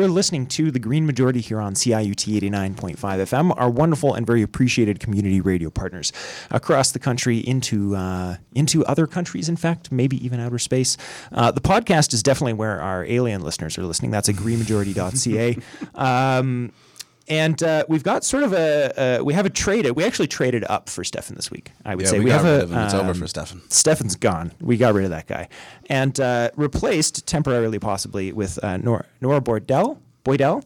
You're listening to the Green Majority here on CIUT 89.5 FM, our wonderful and very appreciated community radio partners across the country into uh, into other countries, in fact, maybe even outer space. Uh, the podcast is definitely where our alien listeners are listening. That's at greenmajority.ca. Um, and uh, we've got sort of a, uh, we have a trade. We actually traded up for Stefan this week. I would Yeah, say we got have rid a. of him. It's over um, for Stefan. Stefan's gone. We got rid of that guy, and uh, replaced temporarily, possibly, with uh, Nora, Nora Bordell. Boydell.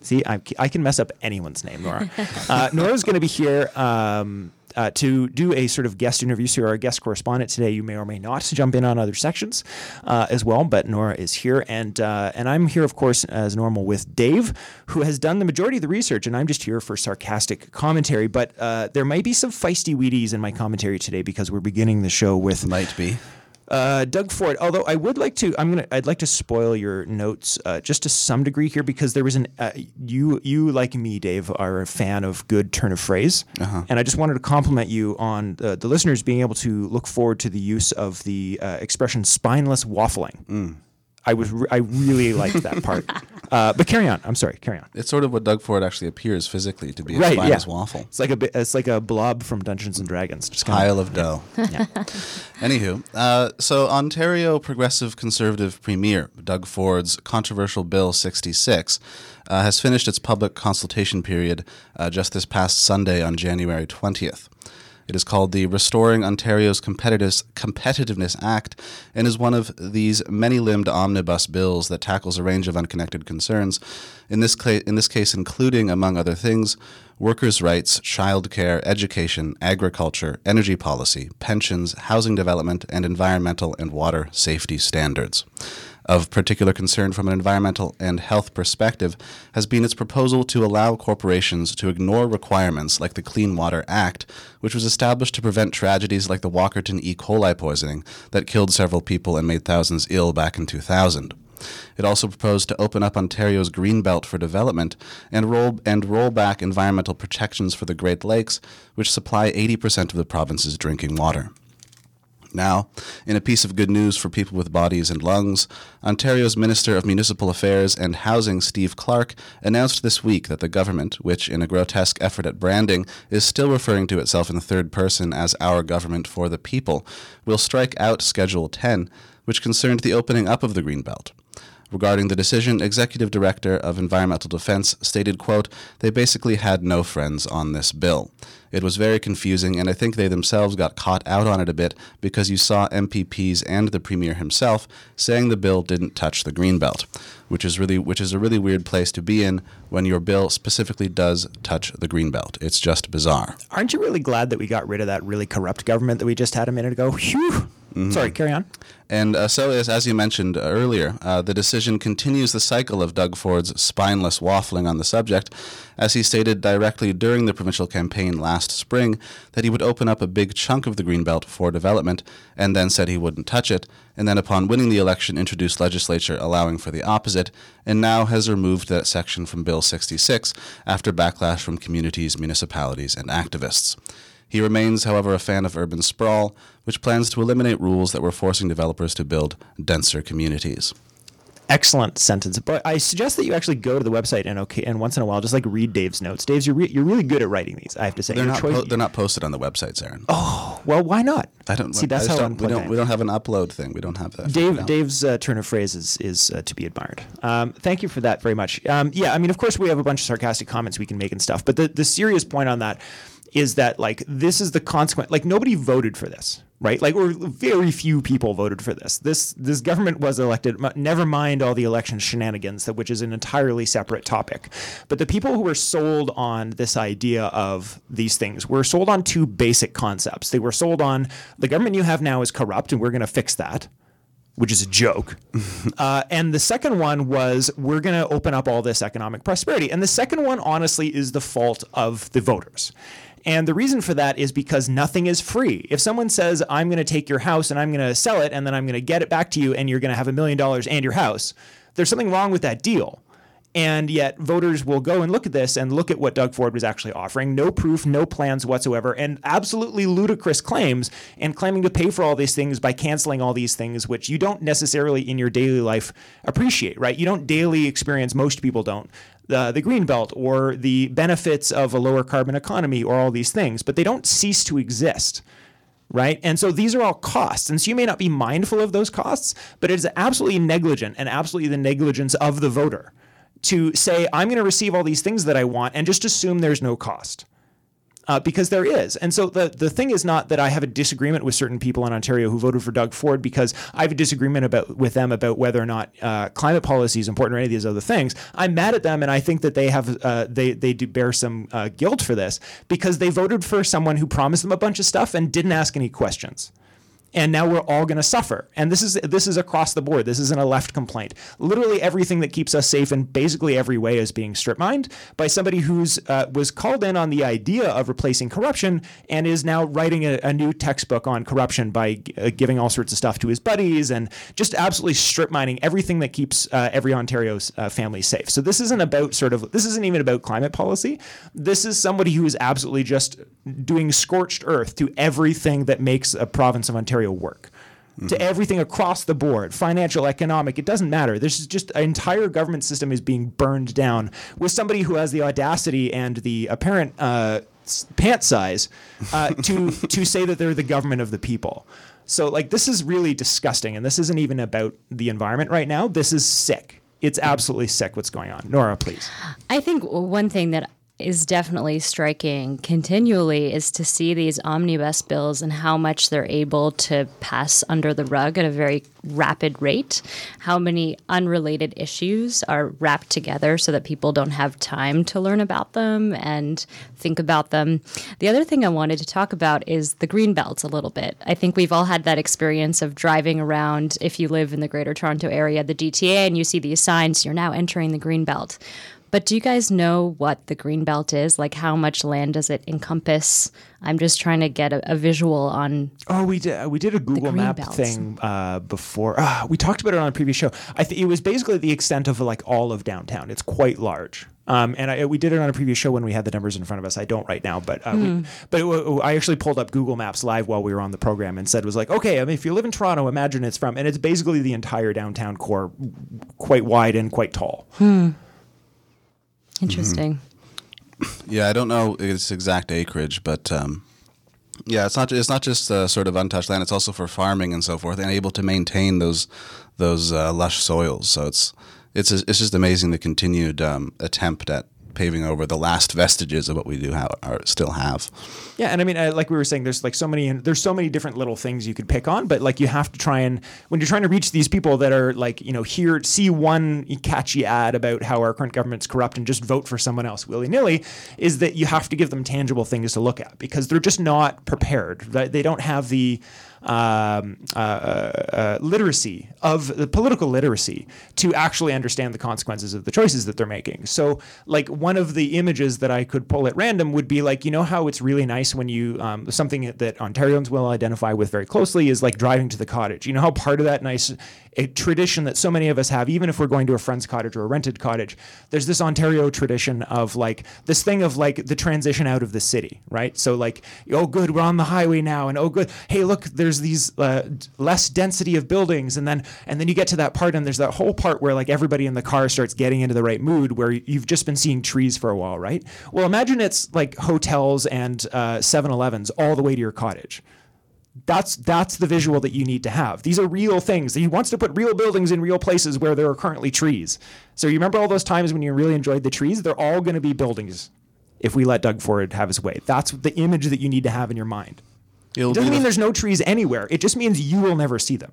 See, I, I can mess up anyone's name, Nora. Uh, Nora's going to be here um, uh, to do a sort of guest interview. So, our guest correspondent today. You may or may not jump in on other sections uh, as well, but Nora is here, and uh, and I'm here, of course, as normal with Dave, who has done the majority of the research, and I'm just here for sarcastic commentary. But uh, there might be some feisty weedies in my commentary today because we're beginning the show with Might be. Uh, Doug Ford. Although I would like to, I'm gonna, I'd like to spoil your notes uh, just to some degree here because there was an, uh, you, you like me, Dave, are a fan of good turn of phrase, and I just wanted to compliment you on uh, the listeners being able to look forward to the use of the uh, expression "spineless waffling." I was, re- I really liked that part. Uh, but carry on. I'm sorry. Carry on. It's sort of what Doug Ford actually appears physically to be a Right. spineless yeah. waffle. It's like a, bit, it's like a blob from Dungeons and Dragons. Just kinda- Pile of dough. yeah. Anywho, uh, so Ontario Progressive Conservative Premier Doug Ford's controversial Bill 66 uh, has finished its public consultation period uh, just this past Sunday on January 20th. It is called the Restoring Ontario's Competitiveness Act and is one of these many limbed omnibus bills that tackles a range of unconnected concerns, in this, cla in this case, including, among other things, workers' rights, childcare, education, agriculture, energy policy, pensions, housing development, and environmental and water safety standards. Of particular concern from an environmental and health perspective has been its proposal to allow corporations to ignore requirements like the Clean Water Act, which was established to prevent tragedies like the Walkerton E. coli poisoning that killed several people and made thousands ill back in 2000. It also proposed to open up Ontario's green belt for development and roll and roll back environmental protections for the Great Lakes, which supply 80% of the province's drinking water. Now, in a piece of good news for people with bodies and lungs, Ontario's Minister of Municipal Affairs and Housing, Steve Clark, announced this week that the government, which in a grotesque effort at branding is still referring to itself in the third person as our government for the people, will strike out Schedule 10, which concerned the opening up of the Greenbelt. Regarding the decision, Executive Director of Environmental Defense stated, quote, they basically had no friends on this bill. It was very confusing, and I think they themselves got caught out on it a bit because you saw MPPs and the Premier himself saying the bill didn't touch the Greenbelt, which is really which is a really weird place to be in when your bill specifically does touch the Greenbelt. It's just bizarre. Aren't you really glad that we got rid of that really corrupt government that we just had a minute ago? Phew. Sorry, carry on. And uh, so, as, as you mentioned earlier, uh, the decision continues the cycle of Doug Ford's spineless waffling on the subject, as he stated directly during the provincial campaign last spring that he would open up a big chunk of the Greenbelt for development, and then said he wouldn't touch it, and then upon winning the election introduced legislature allowing for the opposite, and now has removed that section from Bill 66 after backlash from communities, municipalities, and activists. He remains, however, a fan of urban sprawl, which plans to eliminate rules that were forcing developers to build denser communities. Excellent sentence. But I suggest that you actually go to the website and okay, and once in a while, just like read Dave's notes. Dave's, you're, re- you're really good at writing these. I have to say. They're Your not, choice- po- they're not posted on the websites, Aaron. oh, well, why not? I don't see. That's how don't, we don't we don't have an upload thing. We don't have that. Dave, No. Dave's uh, turn of phrase is, is uh, to be admired. Um, thank you for that very much. Um, yeah, I mean, of course, we have a bunch of sarcastic comments we can make and stuff, but the, the serious point on that is that like this is the consequence. Like nobody voted for this, right? Like, or very few people voted for this. This this government was elected. Never mind all the election shenanigans, which is an entirely separate topic. But the people who were sold on this idea of these things were sold on two basic concepts. They were sold on the government you have now is corrupt, and we're going to fix that which is a joke. uh, and the second one was we're going to open up all this economic prosperity. And the second one, honestly, is the fault of the voters. And the reason for that is because nothing is free. If someone says, I'm going to take your house and I'm going to sell it and then I'm going to get it back to you and you're going to have a million dollars and your house, there's something wrong with that deal. And yet, voters will go and look at this and look at what Doug Ford was actually offering. No proof, no plans whatsoever, and absolutely ludicrous claims, and claiming to pay for all these things by canceling all these things, which you don't necessarily in your daily life appreciate, right? You don't daily experience, most people don't, the, the green belt or the benefits of a lower carbon economy or all these things, but they don't cease to exist right? And so these are all costs. And so you may not be mindful of those costs, but it is absolutely negligent and absolutely the negligence of the voter to say, I'm going to receive all these things that I want and just assume there's no cost. Uh, because there is. And so the, the thing is not that I have a disagreement with certain people in Ontario who voted for Doug Ford because I have a disagreement about with them about whether or not uh, climate policy is important or any of these other things. I'm mad at them, and I think that they have uh, they they do bear some uh, guilt for this because they voted for someone who promised them a bunch of stuff and didn't ask any questions and now we're all going to suffer. And this is this is across the board. This isn't a left complaint. Literally everything that keeps us safe in basically every way is being strip mined by somebody who's uh, was called in on the idea of replacing corruption and is now writing a, a new textbook on corruption by uh, giving all sorts of stuff to his buddies and just absolutely strip mining everything that keeps uh, every Ontario's uh, family safe. So this isn't about sort of this isn't even about climate policy. This is somebody who is absolutely just doing scorched earth to everything that makes a province of Ontario work. Mm-hmm. To everything across the board, financial, economic, it doesn't matter. There's just an entire government system is being burned down with somebody who has the audacity and the apparent uh, pant size uh, to to say that they're the government of the people. So like this is really disgusting, and this isn't even about the environment right now. This is sick. It's absolutely sick what's going on. Nora, please. I think one thing that is definitely striking continually is to see these omnibus bills and how much they're able to pass under the rug at a very rapid rate. How many unrelated issues are wrapped together so that people don't have time to learn about them and think about them. The other thing I wanted to talk about is the green belts a little bit. I think we've all had that experience of driving around if you live in the Greater Toronto area, the GTA, and you see these signs, you're now entering the green belt. But do you guys know what the green belt is? Like how much land does it encompass? I'm just trying to get a, a visual on. Oh, we did. We did a Google Map belts. thing uh, before. Uh, we talked about it on a previous show. I think it was basically the extent of like all of downtown. It's quite large. Um, and I, we did it on a previous show when we had the numbers in front of us. I don't right now, but uh, mm. we, hmm. but it, I actually pulled up Google Maps live while we were on the program and said was like, okay, I mean, if you live in Toronto, imagine it's from, and it's basically the entire downtown core, quite wide and quite tall. Hmm. Interesting. Mm-hmm. Yeah, I don't know its exact acreage, but um, yeah, it's not it's not just uh, sort of untouched land. It's also for farming and so forth, and able to maintain those those uh, lush soils. So it's it's it's just amazing the continued um, attempt at paving over the last vestiges of what we do have, or still have. Yeah, and I mean, like we were saying, there's like so many, there's so many different little things you could pick on, but like you have to try and when you're trying to reach these people that are like, you know, here see one catchy ad about how our current government's corrupt and just vote for someone else willy nilly, is that you have to give them tangible things to look at because they're just not prepared. They don't have the um, uh, uh, literacy of the political literacy to actually understand the consequences of the choices that they're making. So, like one of the images that I could pull at random would be like, you know how it's really nice when you um, something that Ontarians will identify with very closely is like driving to the cottage. You know how part of that nice a tradition that so many of us have, even if we're going to a friend's cottage or a rented cottage. There's this Ontario tradition of like this thing of like the transition out of the city, right? So like, oh, good, we're on the highway now, and oh, good, hey, look, there's these uh, less density of buildings, and then and then you get to that part, and there's that whole part where like everybody in the car starts getting into the right mood, where you've just been seeing trees for a while, right? Well, imagine it's like hotels and uh, 7-Elevens all the way to your cottage that's that's the visual that you need to have. These are real things. He wants to put real buildings in real places where there are currently trees. So you remember all those times when you really enjoyed the trees? They're all going to be buildings if we let Doug Ford have his way. That's the image that you need to have in your mind. It'll it doesn't mean the there's no trees anywhere. It just means you will never see them.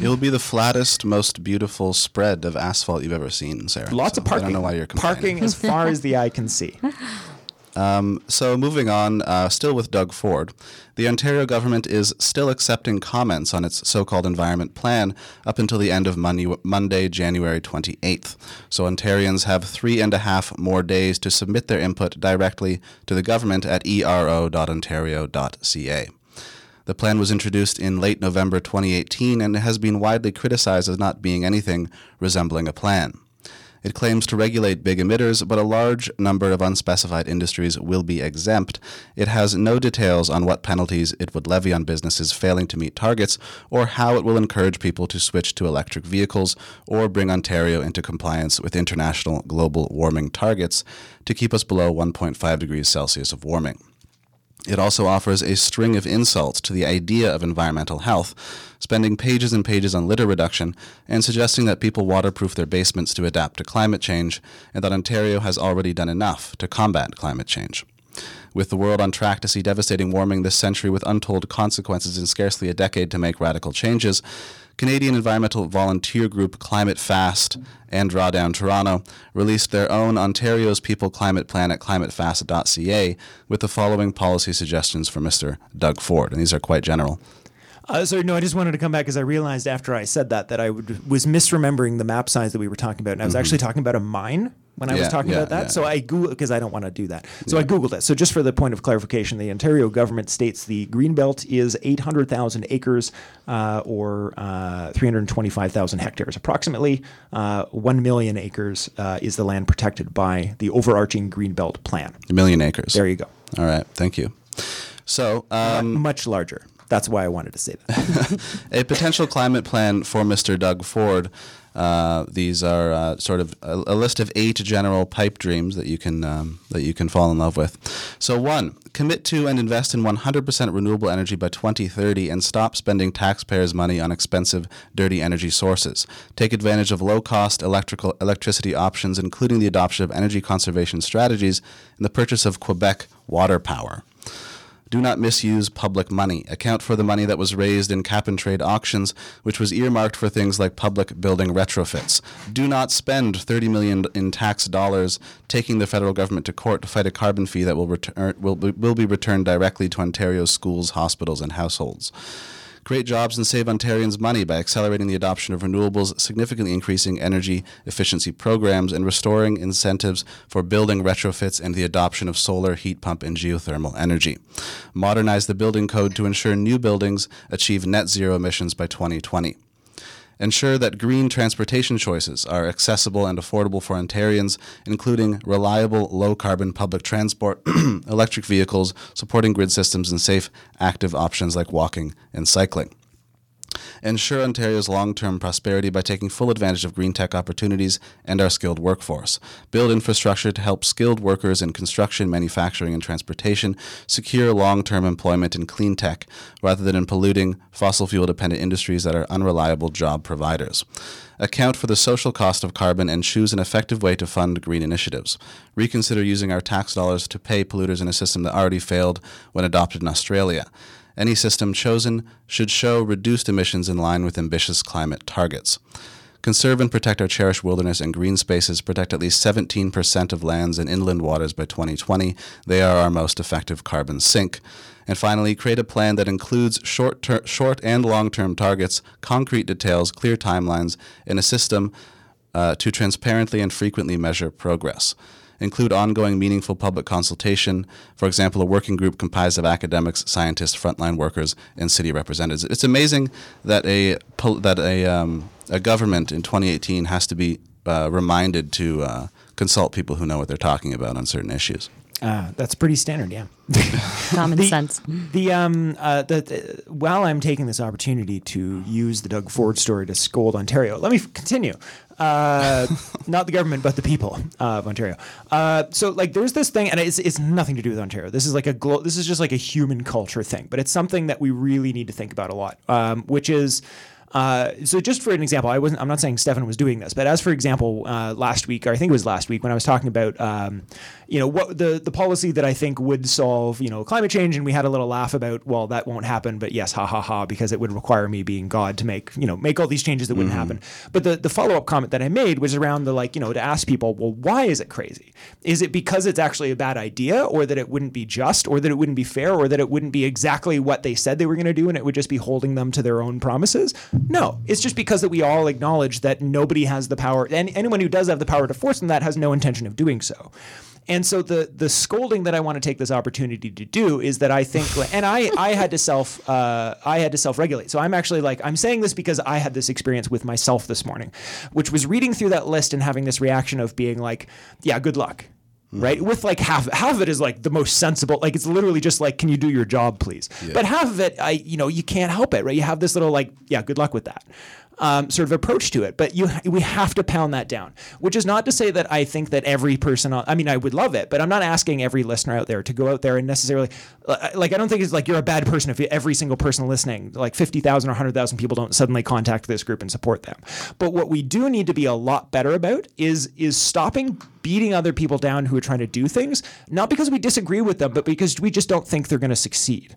It'll be the flattest, most beautiful spread of asphalt you've ever seen, Sarah. Lots so of parking. I don't know why you're complaining. Parking as far as the eye can see. Um, so, moving on, uh, still with Doug Ford, the Ontario government is still accepting comments on its so called environment plan up until the end of Monday, Monday, January 28th. So, Ontarians have three and a half more days to submit their input directly to the government at ero.ontario.ca. The plan was introduced in late November 2018 and has been widely criticized as not being anything resembling a plan. It claims to regulate big emitters, but a large number of unspecified industries will be exempt. It has no details on what penalties it would levy on businesses failing to meet targets, or how it will encourage people to switch to electric vehicles, or bring Ontario into compliance with international global warming targets to keep us below 1.5 degrees Celsius of warming. It also offers a string of insults to the idea of environmental health, spending pages and pages on litter reduction and suggesting that people waterproof their basements to adapt to climate change and that Ontario has already done enough to combat climate change. With the world on track to see devastating warming this century with untold consequences in scarcely a decade to make radical changes, Canadian environmental volunteer group Climate Fast and Drawdown Toronto released their own Ontario's People Climate Plan at climatefast.ca with the following policy suggestions for Mr. Doug Ford, and these are quite general. Uh, sorry, no, I just wanted to come back because I realized after I said that that I would, was misremembering the map signs that we were talking about, and I was actually talking about a mine when I was talking yeah, about that. yeah. So I Googled because I don't want to do that. So I Googled it. So just for the point of clarification, the Ontario government states the Greenbelt is 800,000 acres uh, or uh, 325,000 hectares. Approximately uh, 1 million acres uh, is the land protected by the overarching Greenbelt plan. A million acres. There you go. All right, thank you. So, um, Much larger. That's why I wanted to say that. a potential climate plan for Mr. Doug Ford. Uh, these are uh, sort of a, a list of eight general pipe dreams that you can um, that you can fall in love with. So one, commit to and invest in 100% renewable energy by 2030 and stop spending taxpayers' money on expensive, dirty energy sources. Take advantage of low-cost electrical electricity options, including the adoption of energy conservation strategies and the purchase of Quebec water power. Do not misuse public money. Account for the money that was raised in cap and trade auctions, which was earmarked for things like public building retrofits. Do not spend 30 million in tax dollars taking the federal government to court to fight a carbon fee that will return will, will be returned directly to Ontario's schools, hospitals, and households. Create jobs and save Ontarians money by accelerating the adoption of renewables, significantly increasing energy efficiency programs, and restoring incentives for building retrofits and the adoption of solar, heat pump, and geothermal energy. Modernize the building code to ensure new buildings achieve net zero emissions by 2020. Ensure that green transportation choices are accessible and affordable for Ontarians, including reliable, low carbon public transport, electric vehicles, supporting grid systems, and safe, active options like walking and cycling. Ensure Ontario's long term prosperity by taking full advantage of green tech opportunities and our skilled workforce. Build infrastructure to help skilled workers in construction, manufacturing, and transportation secure long term employment in clean tech rather than in polluting, fossil fuel dependent industries that are unreliable job providers. Account for the social cost of carbon and choose an effective way to fund green initiatives. Reconsider using our tax dollars to pay polluters in a system that already failed when adopted in Australia. Any system chosen should show reduced emissions in line with ambitious climate targets. Conserve and protect our cherished wilderness and green spaces. Protect at least 17% of lands and inland waters by 2020. They are our most effective carbon sink. And finally, create a plan that includes short, ter- short and long term targets, concrete details, clear timelines, and a system uh, to transparently and frequently measure progress. Include ongoing meaningful public consultation, for example, a working group comprised of academics, scientists, frontline workers, and city representatives. It's amazing that a that a um, a government in 2018 has to be uh, reminded to uh, consult people who know what they're talking about on certain issues. Uh, that's pretty standard, yeah. Common The- sense. The um uh the, the while I'm taking this opportunity to use the Doug Ford story to scold Ontario, let me f- continue. Uh, not the government, but the people of Ontario. Uh, so like there's this thing, and it's, it's nothing to do with Ontario. This is like a glo- this is just like a human culture thing, but it's something that we really need to think about a lot, um, which is. Uh, so just for an example, I wasn't. I'm not saying Stefan was doing this, but as for example, uh, last week, or I think it was last week, when I was talking about, um, you know, what the the policy that I think would solve, you know, climate change, and we had a little laugh about, well, that won't happen, but yes, ha ha ha, because it would require me being God to make, you know, make all these changes that wouldn't happen. But the the follow up comment that I made was around the like, you know, to ask people, well, why is it crazy? Is it because it's actually a bad idea, or that it wouldn't be just, or that it wouldn't be fair, or that it wouldn't be exactly what they said they were going to do, and it would just be holding them to their own promises? No, it's just because that we all acknowledge that nobody has the power, and anyone who does have the power to force them that has no intention of doing so. And so the the scolding that I want to take this opportunity to do is that I think, and I I had to self uh, I had to self regulate. So I'm actually like I'm saying this because I had this experience with myself this morning, which was reading through that list and having this reaction of being like, yeah, good luck Mm-hmm. right? With like half half of it is like the most sensible. Like it's literally just like, can you do your job, please? But half of it, I you know, you can't help it, right? You have this little like, yeah, good luck with that. Um, sort of approach to it, but you we have to pound that down. Which is not to say that I think that every person. On, I mean, I would love it, but I'm not asking every listener out there to go out there and necessarily uh, like. I don't think it's like you're a bad person if every single person listening, like fifty thousand or hundred thousand people, don't suddenly contact this group and support them. But what we do need to be a lot better about is is stopping beating other people down who are trying to do things, not because we disagree with them, but because we just don't think they're going to succeed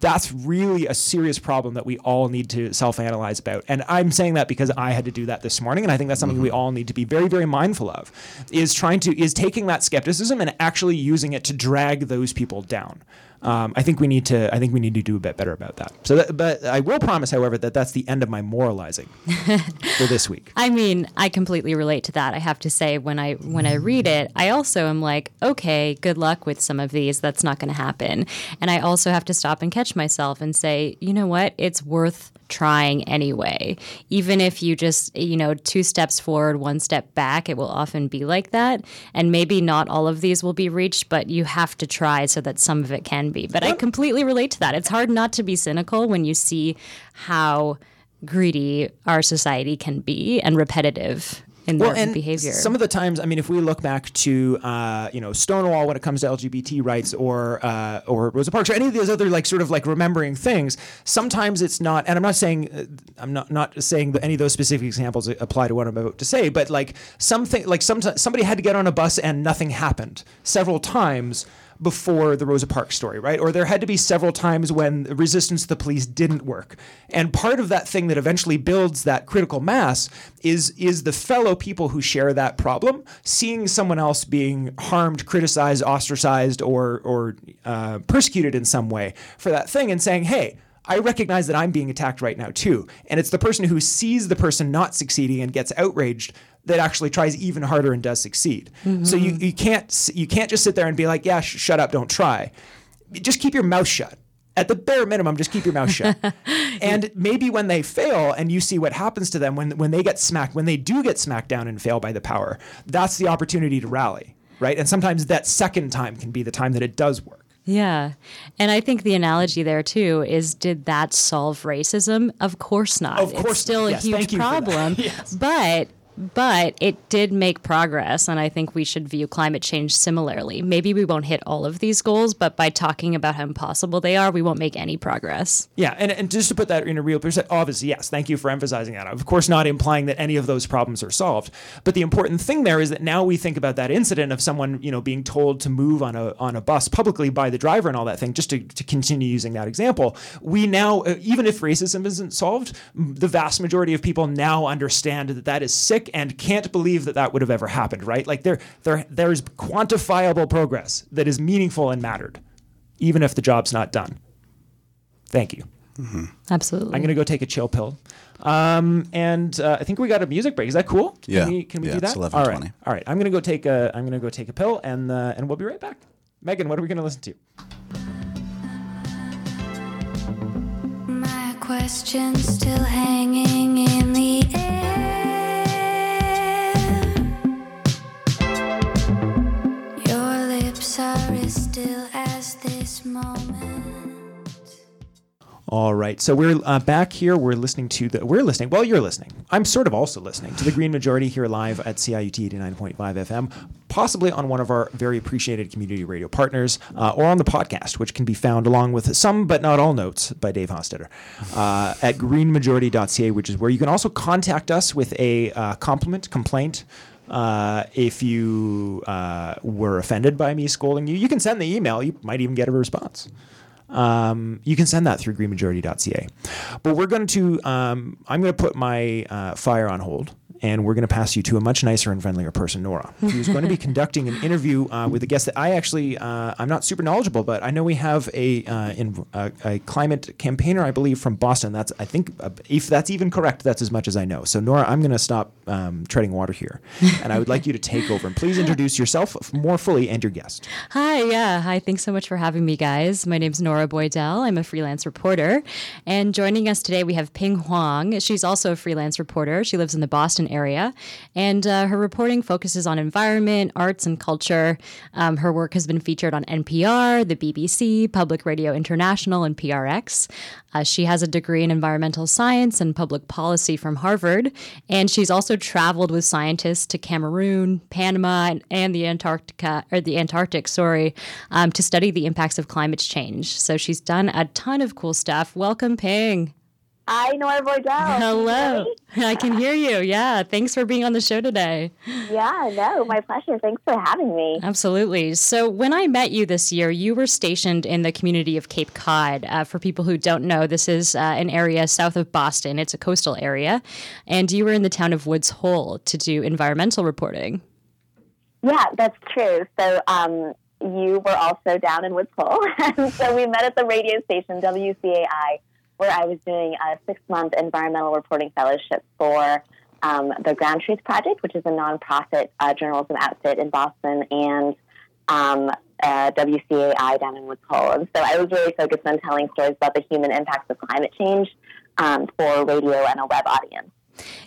that's really a serious problem that we all need to self-analyze about. And i'm saying that because i had to do that this morning and i think that's something we mm-hmm. all need to be very very mindful of is trying to is taking that skepticism and actually using it to drag those people down um, I think we need to. I think we need to do a bit better about that. So, that, but I will promise, however, that that's the end of my moralizing for this week. I mean, I completely relate to that. I have to say, when I when I read it, I also am like, okay, good luck with some of these. That's not going to happen. And I also have to stop and catch myself and say, you know what? It's worth trying anyway. Even if you just, you know, two steps forward, one step back, it will often be like that. And maybe not all of these will be reached, but you have to try so that some of it can be. But I completely relate to that. It's hard not to be cynical when you see how greedy our society can be and repetitive in their and behavior. Some of the times, I mean, if we look back to uh, you know Stonewall when it comes to LGBT rights, or uh, or Rosa Parks, or any of those other like sort of like remembering things, sometimes it's not. And I'm not saying uh, I'm not not saying that any of those specific examples apply to what I'm about to say, but like something like some somebody had to get on a bus and nothing happened several times before the Rosa Parks story, right? Or there had to be several times when resistance to the police didn't work. And part of that thing that eventually builds that critical mass is is the fellow people who share that problem seeing someone else being harmed, criticized, ostracized, or or uh, persecuted in some way for that thing, and saying, "Hey." I recognize that I'm being attacked right now too. And it's the person who sees the person not succeeding and gets outraged that actually tries even harder and does succeed. Mm-hmm. So you, you can't you can't just sit there and be like, yeah, sh- shut up, don't try. Just keep your mouth shut. At the bare minimum, just keep your mouth shut. and maybe when they fail and you see what happens to them when when they get smacked, when they do get smacked down and fail by the power, that's the opportunity to rally, right? And sometimes that second time can be the time that it does work. Yeah. And I think the analogy there too is did that solve racism? Of course not. Of course it's still not. a Yes, huge problem. Yes. But but it did make progress and I think we should view climate change similarly. Maybe we won't hit all of these goals, but by talking about how impossible they are, we won't make any progress. Yeah, and, and just to put that in a real perspective, obviously, yes, thank you for emphasizing that. Of course, not implying that any of those problems are solved, but the important thing there is that now we think about that incident of someone, you know, being told to move on a on a bus publicly by the driver and all that thing. Just to, to continue using that example, we now, uh, even if racism isn't solved, the vast majority of people now understand that that is sick and can't believe that that would have ever happened. Right? Like there, there, there's quantifiable progress that is meaningful and mattered, even if the job's not done. Thank you. Absolutely. I'm gonna go take a chill pill. Um, and uh, I think we got a music break. Is that cool? Can Yeah. we, can we Yeah, do that? it's 11:20. All right. All right. I'm gonna go take a. I'm gonna go take a pill, and uh, and we'll be right back. Megan, what are we gonna listen to? My question's still hanging in the All right. So we're uh, back here. We're listening to the. We're listening. Well, you're listening. I'm sort of also listening to the Green Majority here live at CIUT 89.5 FM, possibly on one of our very appreciated community radio partners, uh, or on the podcast, which can be found along with some but not all notes by Dave Hostetter uh, at greenmajority.ca, which is where you can also contact us with a uh, compliment, complaint. Uh, if you uh, were offended by me scolding you, you can send the email. You might even get a response um, you can send that through greenmajority.ca. But we're going to, um, I'm going to put my uh, fire on hold and we're going to pass you to a much nicer and friendlier person, Nora, who's going to be conducting an interview uh, with a guest that I actually uh, I'm not super knowledgeable, but I know we have a uh, in, uh, a climate campaigner, I believe, from Boston. That's I think uh, if that's even correct, that's as much as I know. So Nora, I'm going to stop um, treading water here, and I would like you to take over and please introduce yourself more fully and your guest. Hi, yeah, hi. Thanks so much for having me, guys. My name's Nora Boydell. I'm a freelance reporter, and joining us today we have Ping Huang. She's also a freelance reporter. She lives in the Boston area, and uh, her reporting focuses on environment, arts, and culture. Um, her work has been featured on NPR, the BBC, Public Radio International, and PRX. Uh, she has a degree in environmental science and public policy from Harvard, and she's also traveled with scientists to Cameroon, Panama, and, and the Antarctica or the Antarctic, sorry, um, to study the impacts of climate change. So she's done a ton of cool stuff. Welcome, Ping. Hi, Nora Boydell. Hello. I can hear you. Yeah. Thanks for being on the show today. Yeah, no, my pleasure. Thanks for having me. Absolutely. So, when I met you this year, you were stationed in the community of Cape Cod. Uh, for people who don't know, this is uh, an area south of Boston, it's a coastal area. And you were in the town of Woods Hole to do environmental reporting. Yeah, that's true. So, um, you were also down in Woods Hole. And so, we met at the radio station, WCAI where I was doing a six month environmental reporting fellowship for um, the Ground Truth Project, which is a nonprofit uh, journalism outfit in Boston, and um, uh, WCAI down in Woods Hole. And so I was really focused on telling stories about the human impacts of climate change um, for radio and a web audience.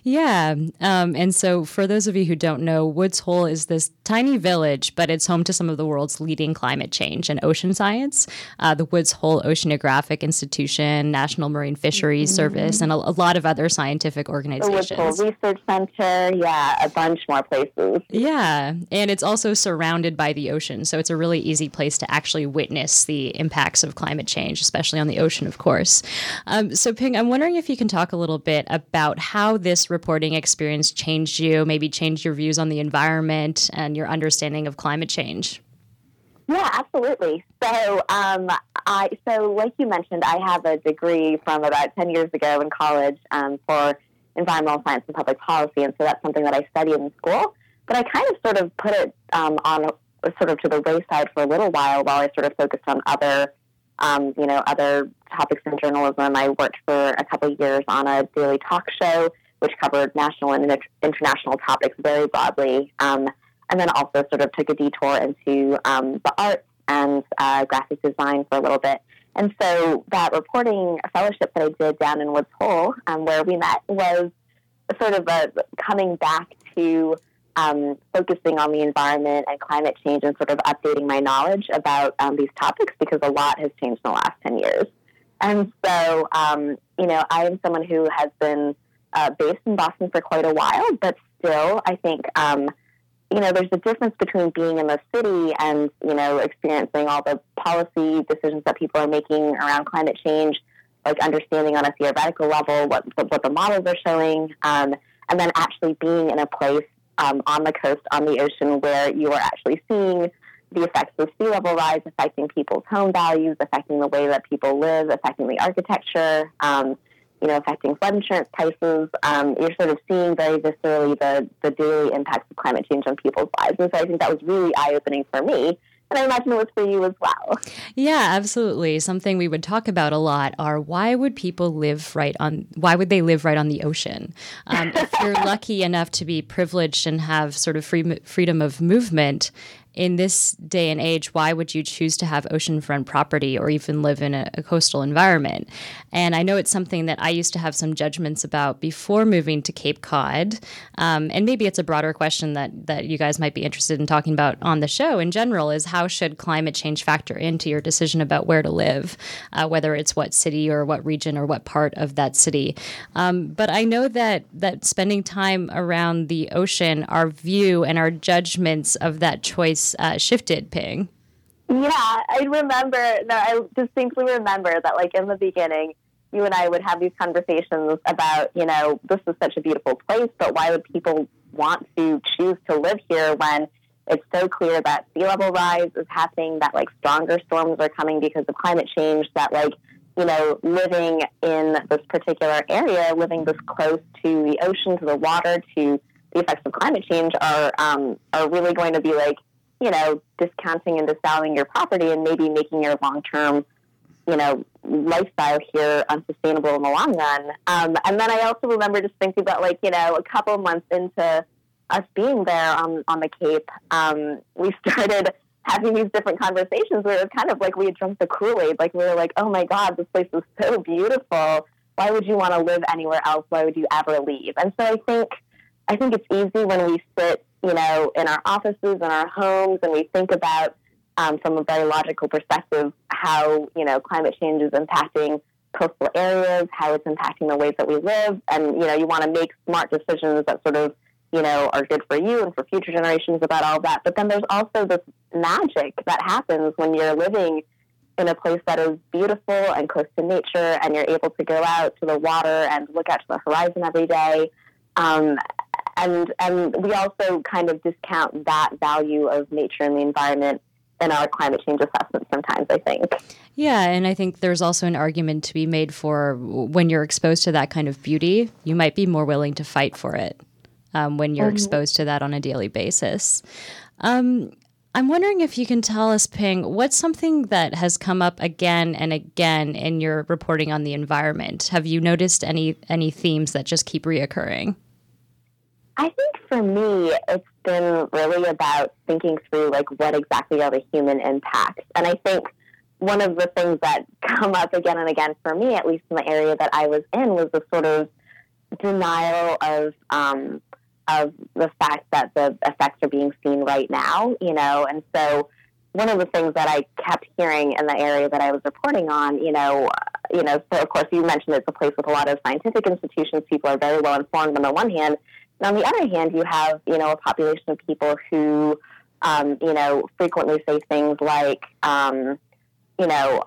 Yeah. Um, and so, for those of you who don't know, Woods Hole is this tiny village, but it's home to some of the world's leading climate change and ocean science. Uh, the Woods Hole Oceanographic Institution, National Marine Fisheries mm-hmm. Service, and a, a, lot of other scientific organizations. The Woods Hole Research Center. Yeah, a bunch more places. Yeah. And it's also surrounded by the ocean. So, it's a really easy place to actually witness the impacts of climate change, especially on the ocean, of course. Um, so, Ping, I'm wondering if you can talk a little bit about how this reporting experience changed you, maybe changed your views on the environment and your understanding of climate change. Yeah, absolutely. So, um, I so like you mentioned, I have a degree from about ten years ago in college um, for environmental science and public policy, and so that's something that I studied in school. But I kind of sort of put it um, on sort of to the wayside for a little while while I sort of focused on other, um, you know, other topics in journalism. I worked for a couple of years on a daily talk show which covered national and international topics very broadly, um, and then also sort of took a detour into um, the arts and uh, graphic design for a little bit. And so that reporting fellowship that I did down in Woods Hole, um, where we met, was sort of a coming back to um, focusing on the environment and climate change and sort of updating my knowledge about um, these topics because a lot has changed in the last 10 years. And so, um, you know, I am someone who has been uh, based in Boston for quite a while, but still, I think, um, you know, there's a difference between being in the city and, you know, experiencing all the policy decisions that people are making around climate change, like understanding on a theoretical level what, what the models are showing, um, and then actually being in a place um, on the coast, on the ocean, where you are actually seeing the effects of sea level rise affecting people's home values, affecting the way that people live, affecting the architecture. Um, you know, affecting flood insurance prices. Um, you're sort of seeing very viscerally the, the daily impacts of climate change on people's lives. And so I think that was really eye opening for me. And I imagine it was for you as well. Yeah, absolutely. Something we would talk about a lot are why would people live right on, why would they live right on the ocean? Um, if you're lucky enough to be privileged and have sort of free, freedom of movement, in this day and age, why would you choose to have oceanfront property or even live in a, a, coastal environment? And I know it's something that I used to have some judgments about before moving to Cape Cod. Um, and maybe it's a broader question that, that you guys might be interested in talking about on the show in general is how should climate change factor into your decision about where to live, uh, whether it's what city or what region or what part of that city. Um, but I know that, that spending time around the ocean, our view and our judgments of that choice uh, shifted, Ping. Yeah, I remember. No, I distinctly remember that, like in the beginning, you and I would have these conversations about, you know, this is such a beautiful place, but why would people want to choose to live here when it's so clear that sea level rise is happening, that like stronger storms are coming because of climate change, that like, you know, living in this particular area, living this close to the ocean, to the water, to the effects of climate change are um, are really going to be like you know discounting and disvaluing your property and maybe making your long term you know lifestyle here unsustainable in the long run. Um, and then I also remember just thinking about like you know a couple months into us being there on on the Cape, um, we started having these different conversations where it was kind of like we had drunk the Kool Aid. Like we were like, oh my God, this place is so beautiful. Why would you want to live anywhere else? Why would you ever leave? And so I think I think it's easy when we sit, you know, in our offices and our homes and we think about um, from a very logical perspective how you know climate change is impacting coastal areas, how it's impacting the ways that we live, and you know you want to make smart decisions that sort of you know are good for you and for future generations about all that. But then there's also this magic that happens when you're living in a place that is beautiful and close to nature, and you're able to go out to the water and look out to the horizon every day. Um, and and we also kind of discount that value of nature and the environment in our climate change assessments sometimes, I think. Yeah, and I think there's also an argument to be made for when you're exposed to that kind of beauty, you might be more willing to fight for it um, when you're mm-hmm. exposed to that on a daily basis. Um, I'm wondering if you can tell us, Ping, what's something that has come up again and again in your reporting on the environment? Have you noticed any any themes that just keep reoccurring? I think for me, it's been really about thinking through like what exactly are the human impacts. And I think one of the things that come up again and again for me, at least in the area that I was in, was the sort of denial of um, of the fact that the effects are being seen right now. You know, and so one of the things that I kept hearing in the area that I was reporting on, you know, you know, so of course you mentioned it's a place with a lot of scientific institutions. People are very well informed on the one hand, on the other hand, you have, you know, a population of people who, um, you know, frequently say things like, um, you know,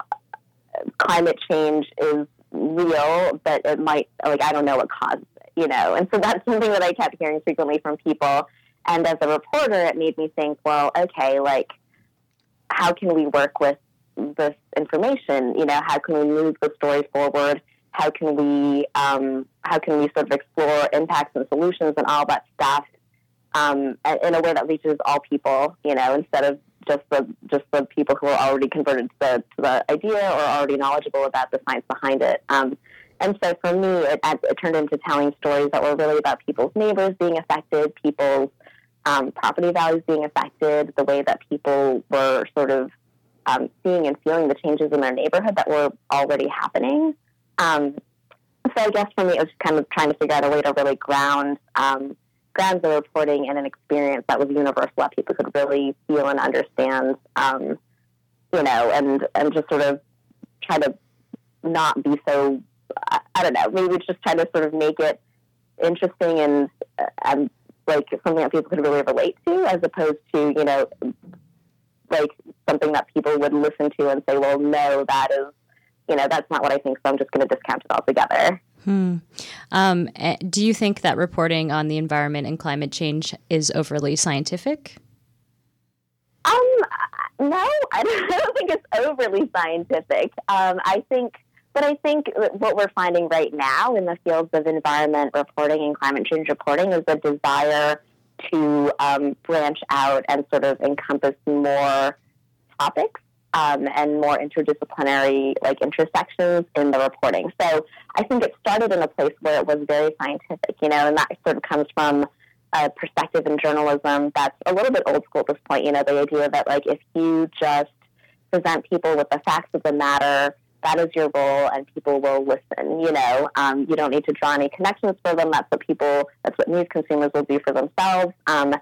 climate change is real, but it might, like, I don't know what causes it, you know. And so that's something that I kept hearing frequently from people. And as a reporter, it made me think, well, okay, like, how can we work with this information? You know, how can we move the story forward? How can we um, how can we sort of explore impacts and solutions and all that stuff um, in a way that reaches all people, you know, instead of just the just the people who are already converted to the, to the idea or already knowledgeable about the science behind it. Um, and so for me, it, it, turned into telling stories that were really about people's neighbors being affected, people's um, property values being affected, the way that people were sort of um, seeing and feeling the changes in their neighborhood that were already happening. Um, so I guess for me, it was kind of trying to figure out a way to really ground um, ground the reporting in an experience that was universal that people could really feel and understand. Um, you know, and and just sort of try to not be so. I, I don't know. Maybe just try to sort of make it interesting and and like something that people could really relate to, as opposed to you know like something that people would listen to and say, well, no, that is you know, that's not what I think, so I'm just going to discount it altogether. Hmm. Um, eh, do you think that reporting on the environment and climate change is overly scientific? Um, no, I don't think it's overly scientific. Um, I think, but I think what we're finding right now in the fields of environment reporting and climate change reporting is a desire to um, branch out and sort of encompass more topics um, and more interdisciplinary like intersections in the reporting. So I think it started in a place where it was very scientific, you know, and that sort of comes from a perspective in journalism that's a little bit old school at this point. You know, the idea that like if you just present people with the facts of the matter, that is your role, and people will listen. You know, um, you don't need to draw any connections for them. That's what people, that's what news consumers will do for themselves. Um,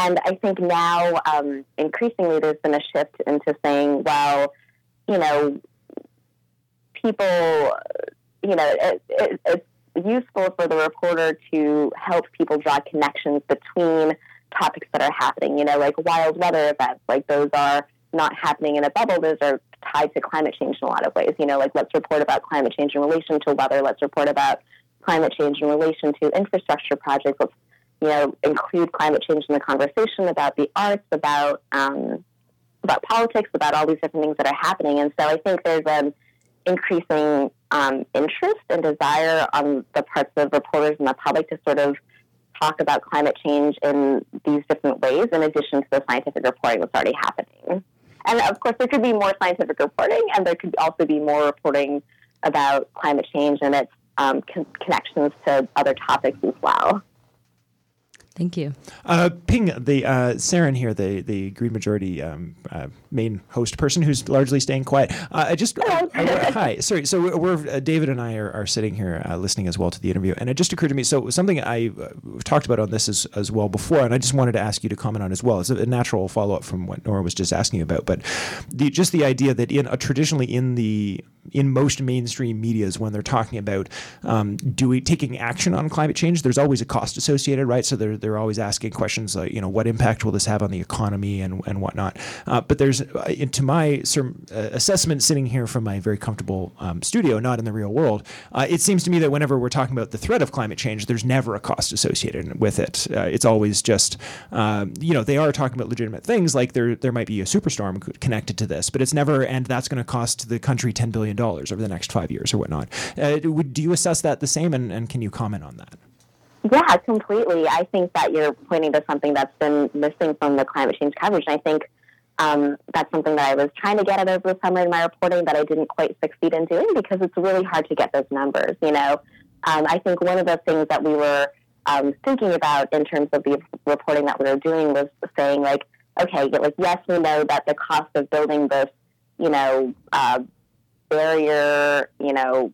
and I think now, um, increasingly, there's been a shift into saying, well, you know, people, you know, it, it, it's useful for the reporter to help people draw connections between topics that are happening, you know, like wild weather events, like those are not happening in a bubble, those are tied to climate change in a lot of ways. You know, like let's report about climate change in relation to weather, let's report about climate change in relation to infrastructure projects, let's you know, include climate change in the conversation about the arts, about um, about politics, about all these different things that are happening. And so I think there's an increasing um, interest and desire on the parts of reporters and the public to sort of talk about climate change in these different ways in addition to the scientific reporting that's already happening. And of course, there could be more scientific reporting, and there could also be more reporting about climate change and its um, con- connections to other topics as well. Thank you. Uh, Ping, the uh, Saren here, the the Green Majority um, uh, main host person who's largely staying quiet. Uh, I just hi, sorry. So we're, we're uh, David and I are, are sitting here uh, listening as well to the interview, and it just occurred to me. So something I uh, talked about on this as, as well before, and I just wanted to ask you to comment on as well. It's a, a natural follow up from what Nora was just asking about, but the, just the idea that in traditionally in the in most mainstream medias when they're talking about um, doing taking action on climate change, there's always a cost associated, right? So they're they're always asking questions like, you know, what impact will this have on the economy and and whatnot. Uh, but there's, uh, to my uh, assessment, sitting here from my very comfortable um, studio, not in the real world, uh, it seems to me that whenever we're talking about the threat of climate change, there's never a cost associated with it. Uh, it's always just, um, you know, they are talking about legitimate things like there there might be a superstorm connected to this, but it's never, and that's going to cost the country ten billion dollars over the next five years or whatnot. Uh, do you assess that the same, and, and can you comment on that? Yeah, completely. I think that you're pointing to something that's been missing from the climate change coverage. And I think um, that's something that I was trying to get at over the summer in my reporting that I didn't quite succeed in doing because it's really hard to get those numbers. You know, um, I think one of the things that we were um, thinking about in terms of the reporting that we were doing was saying like, okay, like yes, we know that the cost of building this, you know, uh, barrier, you know,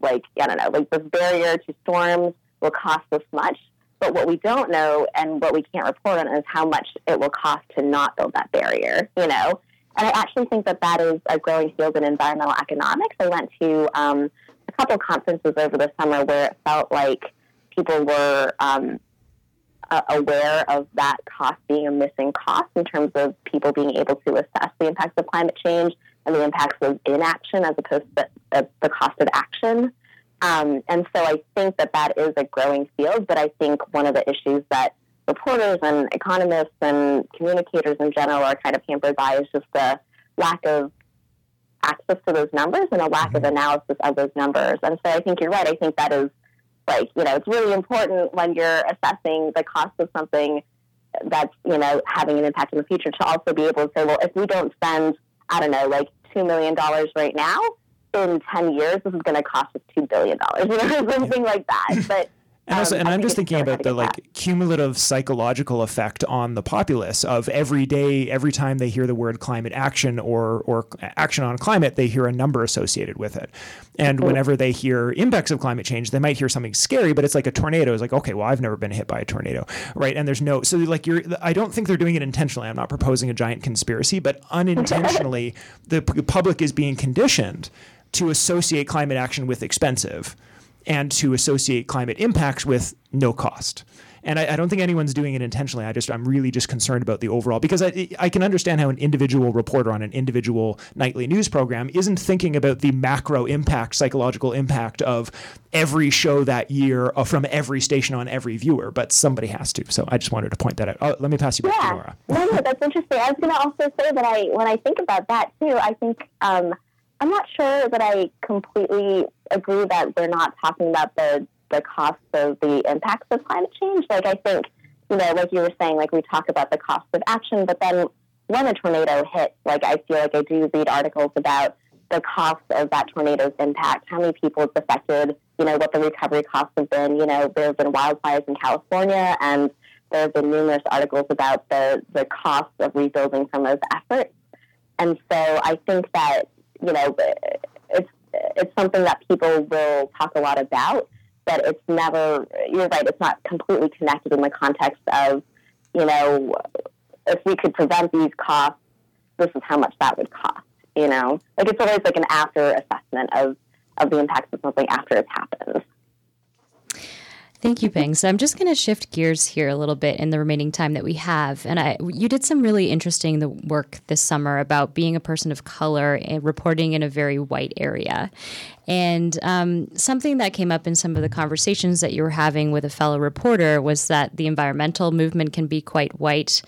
like I don't know, like this barrier to storms will cost this much. But what we don't know and what we can't report on is how much it will cost to not build that barrier, you know? And I actually think that that is a growing field in environmental economics. I went to um, a couple conferences over the summer where it felt like people were um, uh, aware of that cost being a missing cost in terms of people being able to assess the impacts of climate change and the impacts of inaction as opposed to the, the cost of action. Um, and so I think that that is a growing field, but I think one of the issues that reporters and economists and communicators in general are kind of hampered by is just the lack of access to those numbers and a lack of analysis of those numbers. And so I think you're right. I think that is like, you know, it's really important when you're assessing the cost of something that's, you know, having an impact in the future to also be able to say, well, if we don't spend, I don't know, like $2 million right now, in 10 years, this is going to cost us $2 billion, you know, something like that. But And also, um, and I'm just thinking about the get that. like cumulative psychological effect on the populace of every day, every time they hear the word climate action or or action on climate, they hear a number associated with it. And whenever they hear impacts of climate change, they might hear something scary, but it's like a tornado. It's like, okay, well, I've never been hit by a tornado, right? And there's no, so like you're, I don't think they're doing it intentionally. I'm not proposing a giant conspiracy, but unintentionally, the p- public is being conditioned to associate climate action with expensive and to associate climate impacts with no cost. And I, I don't think anyone's doing it intentionally. I just I'm really just concerned about the overall because I I can understand how an individual reporter on an individual nightly news program isn't thinking about the macro impact, psychological impact of every show that year uh, from every station on every viewer. But somebody has to. So I just wanted to point that out. Oh, let me pass you back to Yeah, Nora. no, no, that's interesting. I was going to also say that I, when I think about that too, I think um, I'm not sure that I completely agree that we're not talking about the the costs of the impacts of climate change. Like I think, you know, like you were saying, like we talk about the cost of action, but then when a tornado hits, like I feel like I do read articles about the cost of that tornado's impact, how many people it's affected, you know, what the recovery costs have been. You know, there have been wildfires in California, and there have been numerous articles about the the cost of rebuilding from those efforts. And so I think that you know it's it's something that people will talk a lot about, but it's never. You're right. It's not completely connected in the context of you know if we could prevent these costs, this is how much that would cost. You know, like it's always like an after assessment of of the impacts of something after it's happened. Thank you, Ping. So I'm just going to shift gears here a little bit in the remaining time that we have. And I, you did some really interesting work this summer about being a person of color and reporting in a very white area. And um, something that came up in some of the conversations that you were having with a fellow reporter was that the environmental movement can be quite white.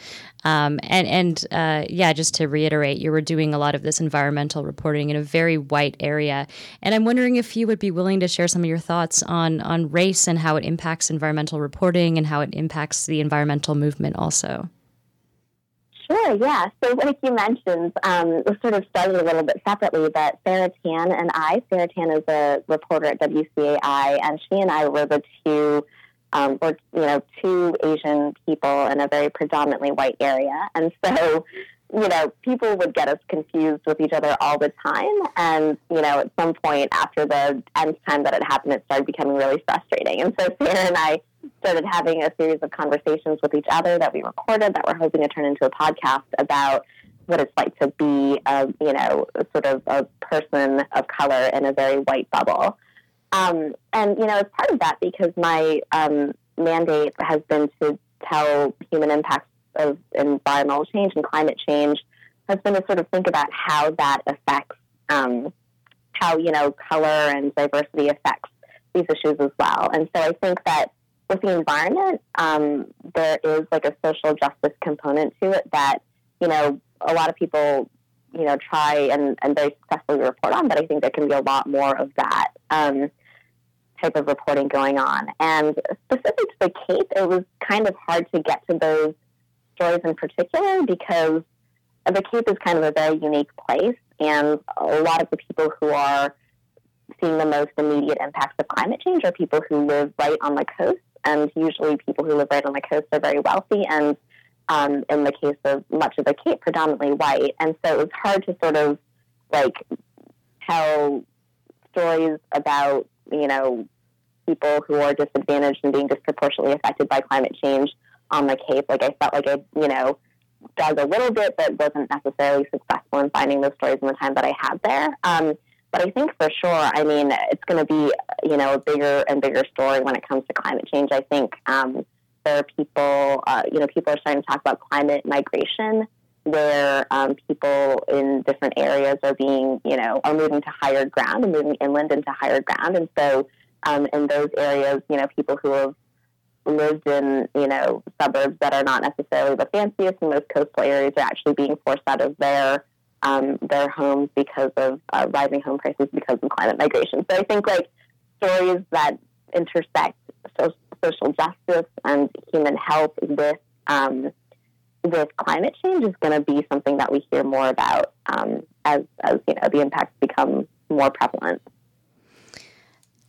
Um, and and uh, yeah, just to reiterate, you were doing a lot of this environmental reporting in a very white area, and I'm wondering if you would be willing to share some of your thoughts on on race and how it impacts environmental reporting and how it impacts the environmental movement also. Sure, yeah. So, like you mentioned, um, we sort of started a little bit separately, but Sarah Tan and I, Sarah Tan is a reporter at WCAI, and she and I were the two, um, were, you know, two Asian people in a very predominantly white area. And so, you know, people would get us confused with each other all the time. And, you know, at some point after the nth time that it happened, it started becoming really frustrating. And so Sarah and I started having a series of conversations with each other that we recorded that we're hoping to turn into a podcast about what it's like to be a, you know, sort of a person of color in a very white bubble. Um, and, you know, as part of that, because my um, mandate has been to tell human impacts of environmental change and climate change, has been to sort of think about how that affects um, how, you know, color and diversity affects these issues as well. And so I think that with the environment, um, there is like a social justice component to it that, you know, a lot of people, you know, try and, and very successfully report on, but I think there can be a lot more of that um, type of reporting going on. And specific to the Cape, it was kind of hard to get to those stories in particular because the Cape is kind of a very unique place, and a lot of the people who are seeing the most immediate impacts of climate change are people who live right on the coast and usually people who live right on the coast are very wealthy and um, in the case of much of the Cape, predominantly white. And so it was hard to sort of like tell stories about, you know, people who are disadvantaged and being disproportionately affected by climate change on the Cape. Like I felt like I, you know, dug a little bit, but wasn't necessarily successful in finding those stories in the time that I had there. Um, but I think for sure, I mean, it's going to be, you know, a bigger and bigger story when it comes to climate change. I think um, there are people, uh, you know, people are starting to talk about climate migration, where um, people in different areas are being, you know, are moving to higher ground and moving inland into higher ground. And so um, in those areas, you know, people who have lived in, you know, suburbs that are not necessarily the fanciest and most coastal areas are actually being forced out of their um, their homes because of uh, rising home prices because of climate migration. So I think like stories that intersect so- social justice and human health with um, with climate change is going to be something that we hear more about um, as as you know the impacts become more prevalent.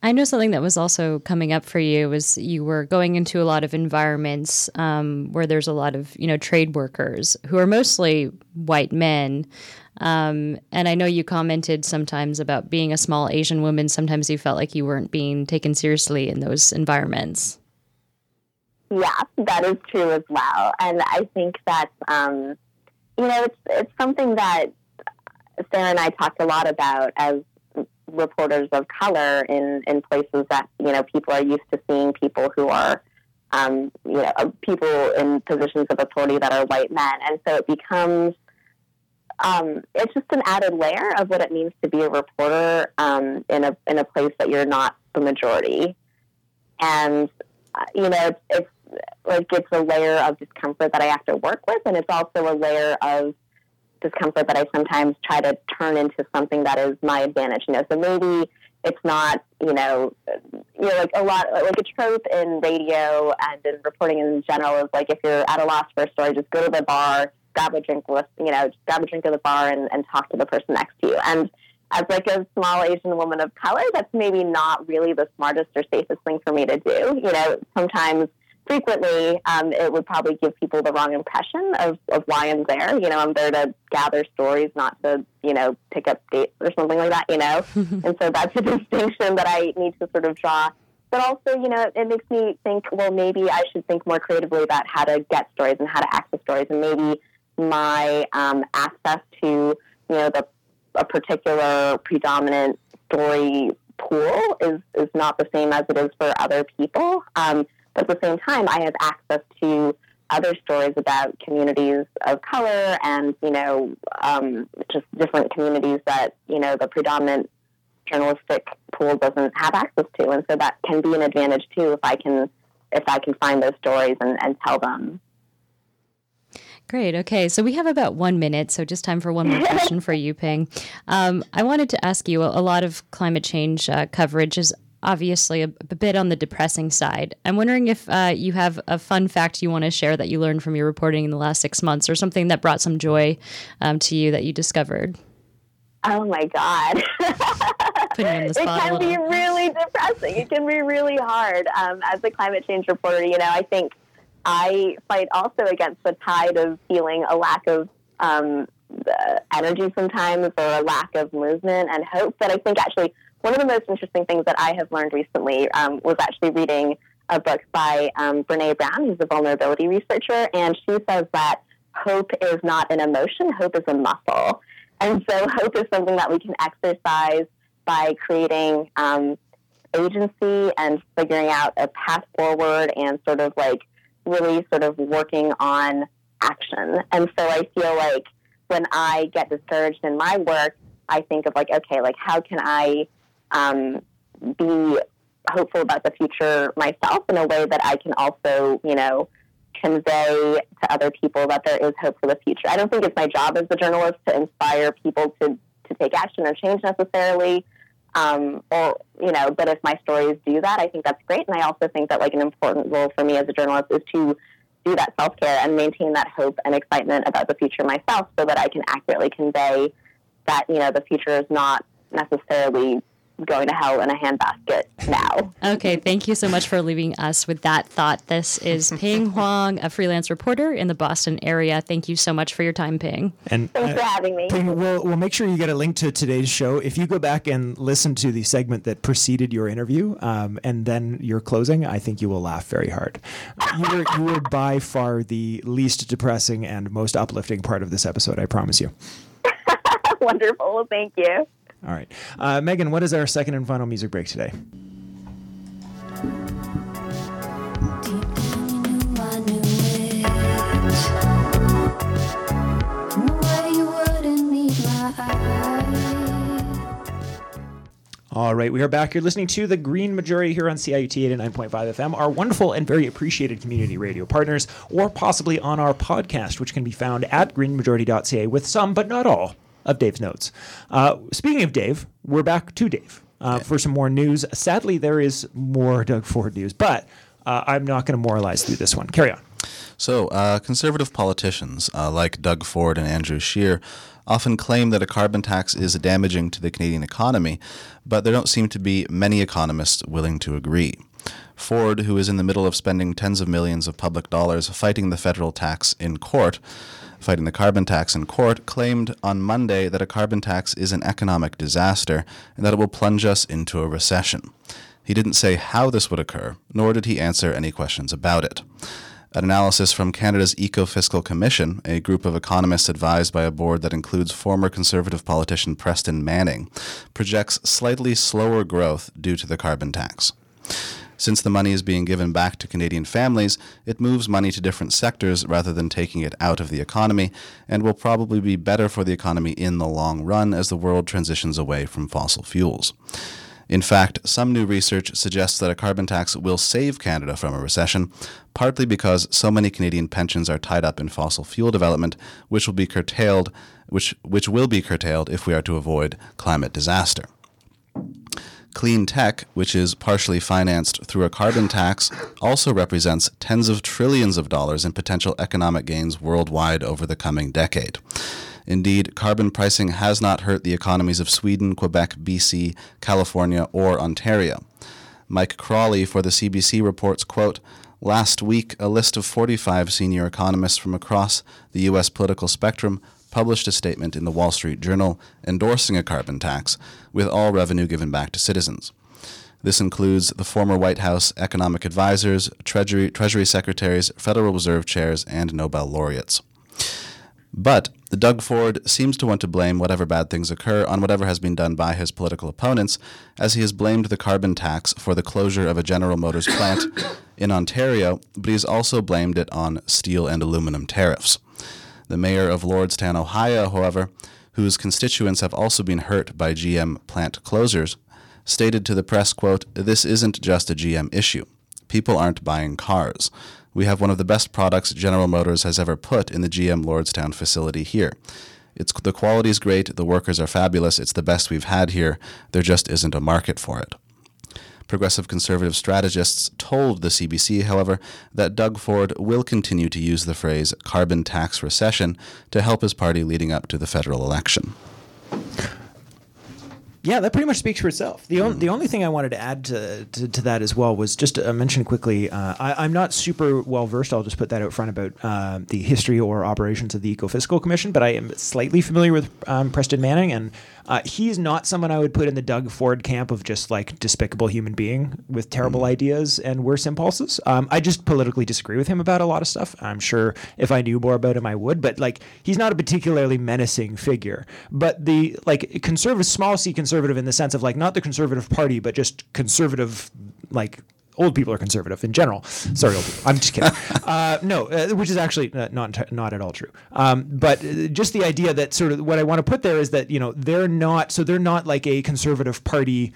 I know something that was also coming up for you was you were going into a lot of environments um, where there's a lot of you know trade workers who are mostly white men, um, and I know you commented sometimes about being a small Asian woman. Sometimes you felt like you weren't being taken seriously in those environments. Yeah, that is true as well, and I think that um, you know it's it's something that Sarah and I talked a lot about as reporters of color in, in places that you know people are used to seeing people who are um, you know people in positions of authority that are white men, and so it becomes um, it's just an added layer of what it means to be a reporter um, in a in a place that you're not the majority, and uh, you know it's, it's like it's a layer of discomfort that I have to work with, and it's also a layer of discomfort that I sometimes try to turn into something that is my advantage. You know, so maybe it's not, you know, you know, like a lot, like a trope in radio and in reporting in general is like if you're at a loss for a story, just go to the bar, grab a drink with, you know, grab a drink at the bar and, and talk to the person next to you. And as like a small Asian woman of color, that's maybe not really the smartest or safest thing for me to do. You know, sometimes frequently um, it would probably give people the wrong impression of, of why I'm there. You know, I'm there to gather stories, not to, you know, pick up dates or something like that, you know? and so that's a distinction that I need to sort of draw. But also, you know, it, it makes me think, well, maybe I should think more creatively about how to get stories and how to access stories. And maybe my um, access to, you know, the, a particular predominant story pool is, is not the same as it is for other people. Um, but at the same time, I have access to other stories about communities of color and, you know, um, just different communities that, you know, the predominant journalistic pool doesn't have access to, and so that can be an advantage too if I can if I can find those stories and, and tell them. Great. Okay. So we have about one minute. So just time for one more question for you, Ping. Um, I wanted to ask you a, a lot of climate change uh, coverage is obviously a, a, bit on the depressing side. I'm wondering if uh, you have a fun fact you want to share that you learned from your reporting in the last six months or something that brought some joy um, to you that you discovered. Oh my God. it can be really depressing. It can be really hard. Um, as a climate change reporter, you know, I think I fight also against the tide of feeling a lack of um, energy sometimes or a lack of movement and hope. But I think actually one of the most interesting things that I have learned recently um, was actually reading a book by um, Brene Brown, who's a vulnerability researcher, and she says that hope is not an emotion, hope is a muscle. And so hope is something that we can exercise by creating um, agency and figuring out a path forward and sort of like really sort of working on action. And so I feel like when I get discouraged in my work, I think of like, okay, like how can I um, be hopeful about the future myself in a way that I can also, you know, convey to other people that there is hope for the future. I don't think it's my job as a journalist to inspire people to, to take action or change necessarily. Um, or, you know, but if my stories do that, I think that's great. And I also think that like an important role for me as a journalist is to do that self care and maintain that hope and excitement about the future myself so that I can accurately convey that, you know, the future is not necessarily going to hell in a handbasket now. Okay, thank you so much for leaving us with that thought. This is Ping Huang, a freelance reporter in the Boston area. Thank you so much for your time, Ping. And thanks uh, for having me. Ping, we'll, we'll make sure you get a link to today's show. If you go back and listen to the segment that preceded your interview um, and then your closing, I think you will laugh very hard. You were, you were by far the least depressing and most uplifting part of this episode, I promise you. Wonderful. Thank you. All right. Uh, Megan, what is our second and final music break today? All right, we are back. You're listening to the Green Majority here on CIUT 89.5 FM, our wonderful and very appreciated community radio partners, or possibly on our podcast, which can be found at greenmajority.ca with some, but not all, of Dave's notes. Uh, speaking of Dave, we're back to Dave uh, for some more news. Sadly, there is more Doug Ford news, but uh, I'm not going to moralize through this one. Carry on. So, uh, conservative politicians uh, like Doug Ford and Andrew Scheer often claim that a carbon tax is damaging to the Canadian economy, but there don't seem to be many economists willing to agree. Ford, who is in the middle of spending tens of millions of public dollars fighting the federal tax in court, fighting the carbon tax in court, claimed on Monday that a carbon tax is an economic disaster and that it will plunge us into a recession. He didn't say how this would occur, nor did he answer any questions about it. An analysis from Canada's Eco-Fiscal Commission, a group of economists advised by a board that includes former Conservative politician Preston Manning, projects slightly slower growth due to the carbon tax. Since the money is being given back to Canadian families, it moves money to different sectors rather than taking it out of the economy, and will probably be better for the economy in the long run as the world transitions away from fossil fuels. In fact, some new research suggests that a carbon tax will save Canada from a recession, partly because so many Canadian pensions are tied up in fossil fuel development, which will be curtailed, which, which will be curtailed if we are to avoid climate disaster. Clean tech, which is partially financed through a carbon tax, also represents tens of trillions of dollars in potential economic gains worldwide over the coming decade. Indeed, carbon pricing has not hurt the economies of Sweden, Quebec, BC, California, or Ontario. Mike Crawley for the CBC reports, quote, Last week, a list of 45 senior economists from across the U.S. political spectrum published a statement in the Wall Street Journal endorsing a carbon tax, with all revenue given back to citizens. This includes the former White House economic advisors, Treasury, Treasury secretaries, Federal Reserve chairs, and Nobel laureates. But the Doug Ford seems to want to blame whatever bad things occur on whatever has been done by his political opponents, as he has blamed the carbon tax for the closure of a General Motors plant in Ontario, but he has also blamed it on steel and aluminum tariffs. The mayor of Lordstown, Ohio, however, whose constituents have also been hurt by GM plant closures, stated to the press, quote, This isn't just a GM issue. People aren't buying cars. We have one of the best products General Motors has ever put in the GM Lordstown facility here. It's the quality is great, the workers are fabulous, it's the best we've had here. There just isn't a market for it. Progressive conservative strategists told the CBC, however, that Doug Ford will continue to use the phrase carbon tax recession to help his party leading up to the federal election. Yeah, that pretty much speaks for itself. The, on, the only thing I wanted to add to, to, to that as well was just to uh, mention quickly. Uh, I, am not super well versed. I'll just put that out front about uh, the history or operations of the Eco Fiscal Commission, but I am slightly familiar with um, Preston Manning, and uh, he's not someone I would put in the Doug Ford camp of just like despicable human being with terrible mm. ideas and worse impulses. Um, I just politically disagree with him about a lot of stuff. I'm sure if I knew more about him, I would, but like he's not a particularly menacing figure. But the like conservative, small c conservative in the sense of like not the conservative party, but just conservative like old people are conservative in general. Sorry, old people. I'm just kidding. Uh, no, uh, which is actually uh, not not at all true. Um, but uh, just the idea that sort of what I want to put there is that you know they're not so they're not like a conservative party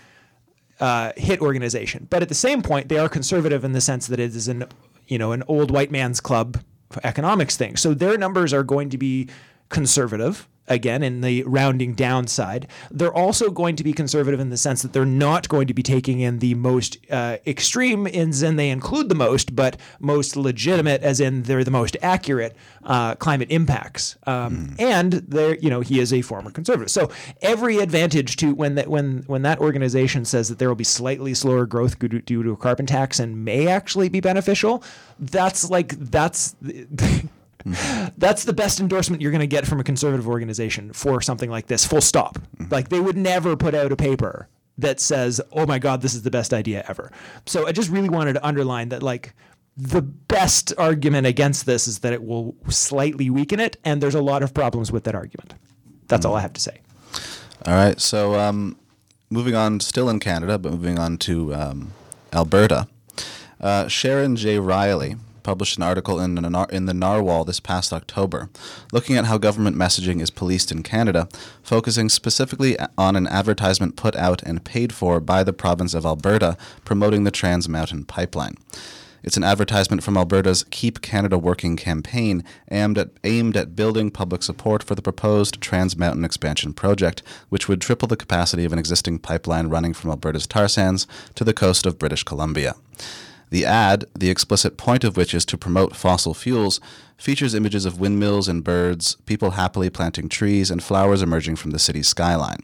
uh, hit organization, but at the same point they are conservative in the sense that it is an you know an old white man's club economics thing. So their numbers are going to be conservative again in the rounding downside. they're also going to be conservative in the sense that they're not going to be taking in the most uh, extreme ends and they include the most but most legitimate as in they're the most accurate uh, climate impacts um, mm. and they're you know he is a former conservative so every advantage to when that when when that organization says that there will be slightly slower growth due to a carbon tax and may actually be beneficial that's like that's Mm-hmm. That's the best endorsement you're going to get from a conservative organization for something like this. Full stop. Mm-hmm. Like they would never put out a paper that says, "Oh my God, this is the best idea ever." So I just really wanted to underline that, like. The best argument against this is that it will slightly weaken it, and there's a lot of problems with that argument. That's mm-hmm. all I have to say. All right. So, um, moving on, still in Canada, but moving on to um, Alberta. Uh, Sharon J. Riley, published an article in, in the Narwhal this past October, looking at how government messaging is policed in Canada, focusing specifically on an advertisement put out and paid for by the province of Alberta promoting the Trans Mountain Pipeline. It's an advertisement from Alberta's Keep Canada Working campaign aimed at, aimed at building public support for the proposed Trans Mountain Expansion project, which would triple the capacity of an existing pipeline running from Alberta's tar sands to the coast of British Columbia. The ad, the explicit point of which is to promote fossil fuels, features images of windmills and birds, people happily planting trees, and flowers emerging from the city's skyline.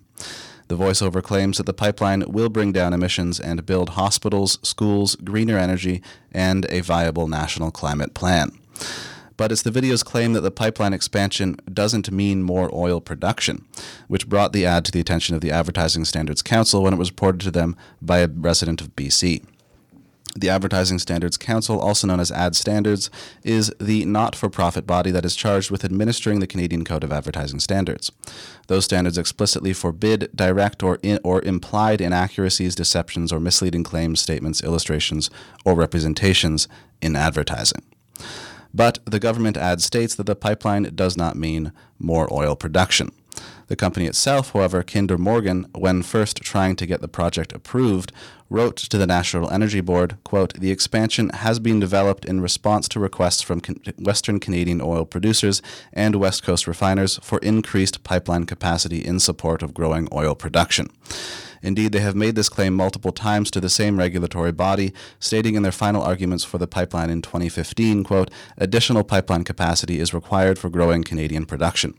The voiceover claims that the pipeline will bring down emissions and build hospitals, schools, greener energy, and a viable national climate plan. But it's the video's claim that the pipeline expansion doesn't mean more oil production, which brought the ad to the attention of the Advertising Standards Council when it was reported to them by a resident of BC. The Advertising Standards Council, also known as Ad Standards, is the not for profit body that is charged with administering the Canadian Code of Advertising Standards. Those standards explicitly forbid direct or, in, or implied inaccuracies, deceptions, or misleading claims, statements, illustrations, or representations in advertising. But the government ad states that the pipeline does not mean more oil production. The company itself, however, Kinder Morgan, when first trying to get the project approved, wrote to the National Energy Board, quote, "The expansion has been developed in response to requests from can- Western Canadian oil producers and West Coast refiners for increased pipeline capacity in support of growing oil production." Indeed, they have made this claim multiple times to the same regulatory body, stating in their final arguments for the pipeline in 2015, quote, additional pipeline capacity is required for growing Canadian production,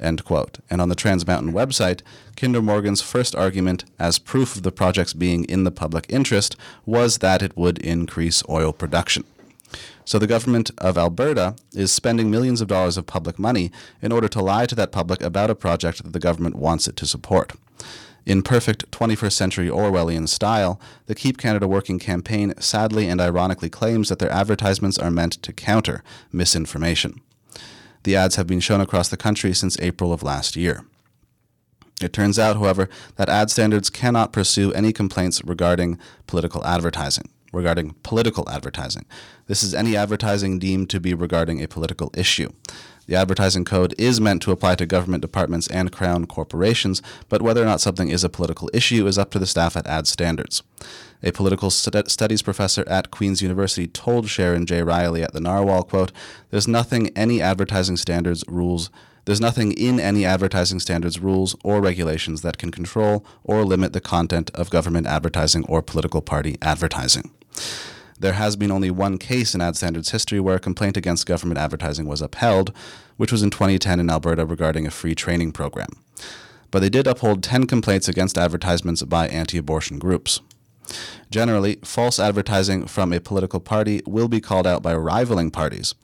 end quote. And on the Trans Mountain website, Kinder Morgan's first argument as proof of the project's being in the public interest was that it would increase oil production. So the government of Alberta is spending millions of dollars of public money in order to lie to that public about a project that the government wants it to support. In perfect 21st century Orwellian style, the Keep Canada Working campaign sadly and ironically claims that their advertisements are meant to counter misinformation. The ads have been shown across the country since April of last year. It turns out, however, that ad standards cannot pursue any complaints regarding political advertising. regarding political advertising. This is any advertising deemed to be regarding a political issue. The advertising code is meant to apply to government departments and crown corporations, but whether or not something is a political issue is up to the staff at Ad Standards. A political stud- studies professor at Queen's University told Sharon J. Riley at the Narwhal, quote, There's nothing any advertising standards rules there's nothing in any advertising standards rules or regulations that can control or limit the content of government advertising or political party advertising. There has been only one case in ad standards history where a complaint against government advertising was upheld, which was in 2010 in Alberta regarding a free training program. But they did uphold 10 complaints against advertisements by anti abortion groups. Generally, false advertising from a political party will be called out by rivaling parties.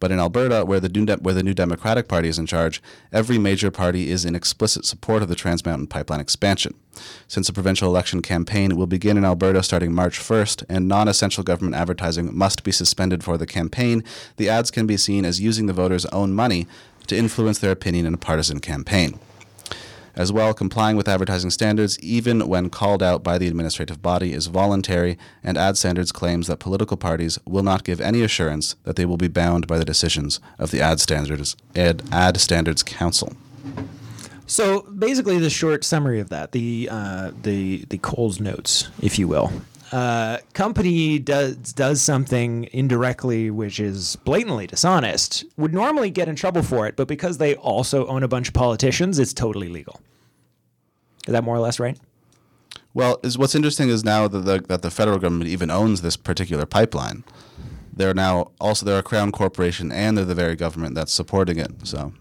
But in Alberta, where the, New De- where the New Democratic Party is in charge, every major party is in explicit support of the Trans Mountain Pipeline expansion. Since the provincial election campaign will begin in Alberta starting March 1st and non essential government advertising must be suspended for the campaign, the ads can be seen as using the voters' own money to influence their opinion in a partisan campaign. As well, complying with advertising standards, even when called out by the administrative body, is voluntary, and Ad Standards claims that political parties will not give any assurance that they will be bound by the decisions of the Ad Standards Ad, Ad Standards Council. So basically, the short summary of that, the uh, the the Coles notes, if you will. Uh, company does does something indirectly which is blatantly dishonest would normally get in trouble for it, but because they also own a bunch of politicians, it's totally legal. Is that more or less right? Well, is what's interesting is now that the, that the federal government even owns this particular pipeline. They're now also they're a crown corporation and they're the very government that's supporting it. So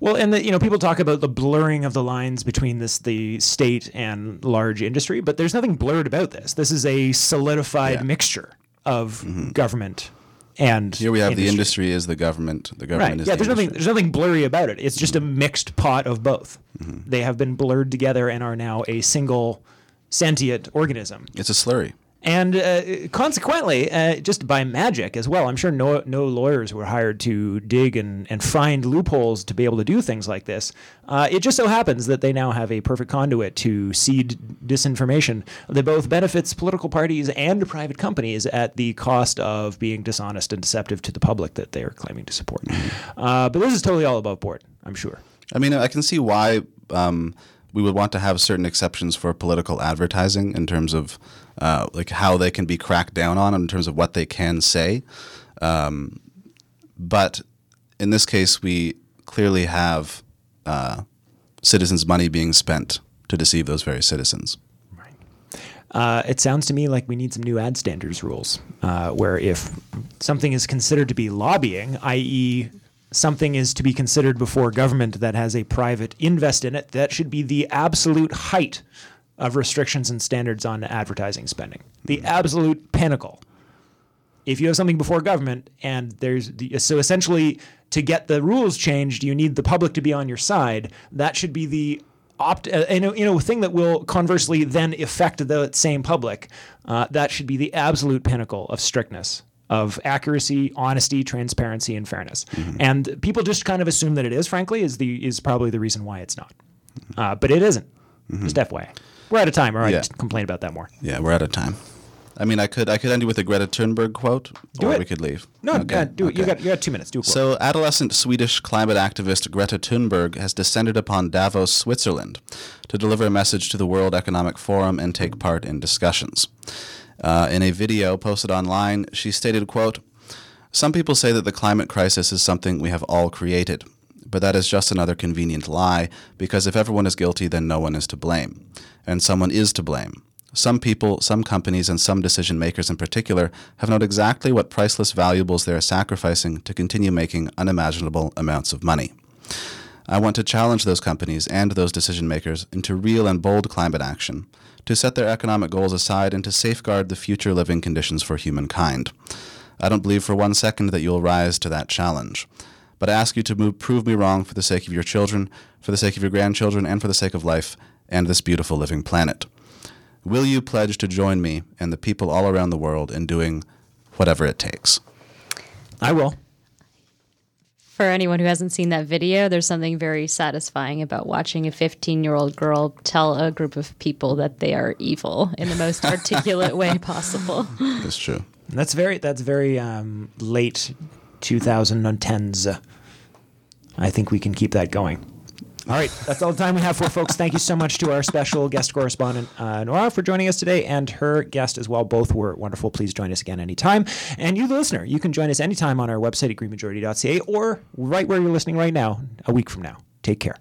Well, and the, you know, people talk about the blurring of the lines between this the state and large industry, but there's nothing blurred about this. This is a solidified Yeah. mixture of mm-hmm. government and here we have the industry is the government. The government Right. is Yeah. the There's nothing. There's nothing blurry about it. It's just a mm-hmm. mixed pot of both. Mm-hmm. They have been blurred together and are now a single sentient organism. It's a slurry. And uh, consequently, uh, just by magic as well, I'm sure no no lawyers were hired to dig and, and find loopholes to be able to do things like this. Uh, it just so happens that they now have a perfect conduit to seed disinformation that both benefits political parties and private companies at the cost of being dishonest and deceptive to the public that they are claiming to support. Uh, but this is totally all above board, I'm sure. I mean, I can see why um, we would want to have certain exceptions for political advertising in terms of uh, like how they can be cracked down on in terms of what they can say. Um, but in this case, we clearly have uh, citizens' money being spent to deceive those very citizens. Uh, it sounds to me like we need some new ad standards rules, uh, where if something is considered to be lobbying, i.e., something is to be considered before government that has a private invest in it, that should be the absolute height of restrictions and standards on advertising spending, the absolute pinnacle. If you have something before government, and there's the, so essentially to get the rules changed, you need the public to be on your side. That should be the opt, uh, you know, you know, thing that will conversely then affect the same public. Uh, that should be the absolute pinnacle of strictness, of accuracy, honesty, transparency, and fairness. Mm-hmm. And people just kind of assume that it is. Frankly, is the is probably the reason why it's not. Mm-hmm. Uh, but it isn't. Mm-hmm. Just FYI. We're out of time, or I Yeah. complain about that more. Yeah, we're out of time. I mean, I could I could end you with a Greta Thunberg quote, Do or it. we could leave. No, Okay, do it. You got you got two minutes. Do a quote. So, adolescent Swedish climate activist Greta Thunberg has descended upon Davos, Switzerland, to deliver a message to the World Economic Forum and take part in discussions. Uh, in a video posted online, she stated, "quote Some people say that the climate crisis is something we have all created, but that is just another convenient lie. Because if everyone is guilty, then no one is to blame, and someone is to blame." Some people, some companies, and some decision makers in particular have known exactly what priceless valuables they are sacrificing to continue making unimaginable amounts of money. I want to challenge those companies and those decision makers into real and bold climate action, to set their economic goals aside and to safeguard the future living conditions for humankind. I don't believe for one second that you will rise to that challenge. But I ask you to move, prove me wrong for the sake of your children, for the sake of your grandchildren, and for the sake of life and this beautiful living planet. Will you pledge to join me and the people all around the world in doing whatever it takes? I will. For anyone who hasn't seen that video, there's something very satisfying about watching a 15 year old girl tell a group of people that they are evil in the most articulate way possible. That's true. That's very that's very um, late 2010s. I think we can keep that going. All right, that's all the time we have for folks. Thank you so much to our special guest correspondent uh, Nora for joining us today, and her guest as well. Both were wonderful. Please join us again anytime. And you, the listener, you can join us anytime on our website at greenmajority.ca or right where you're listening right now, a week from now. Take care.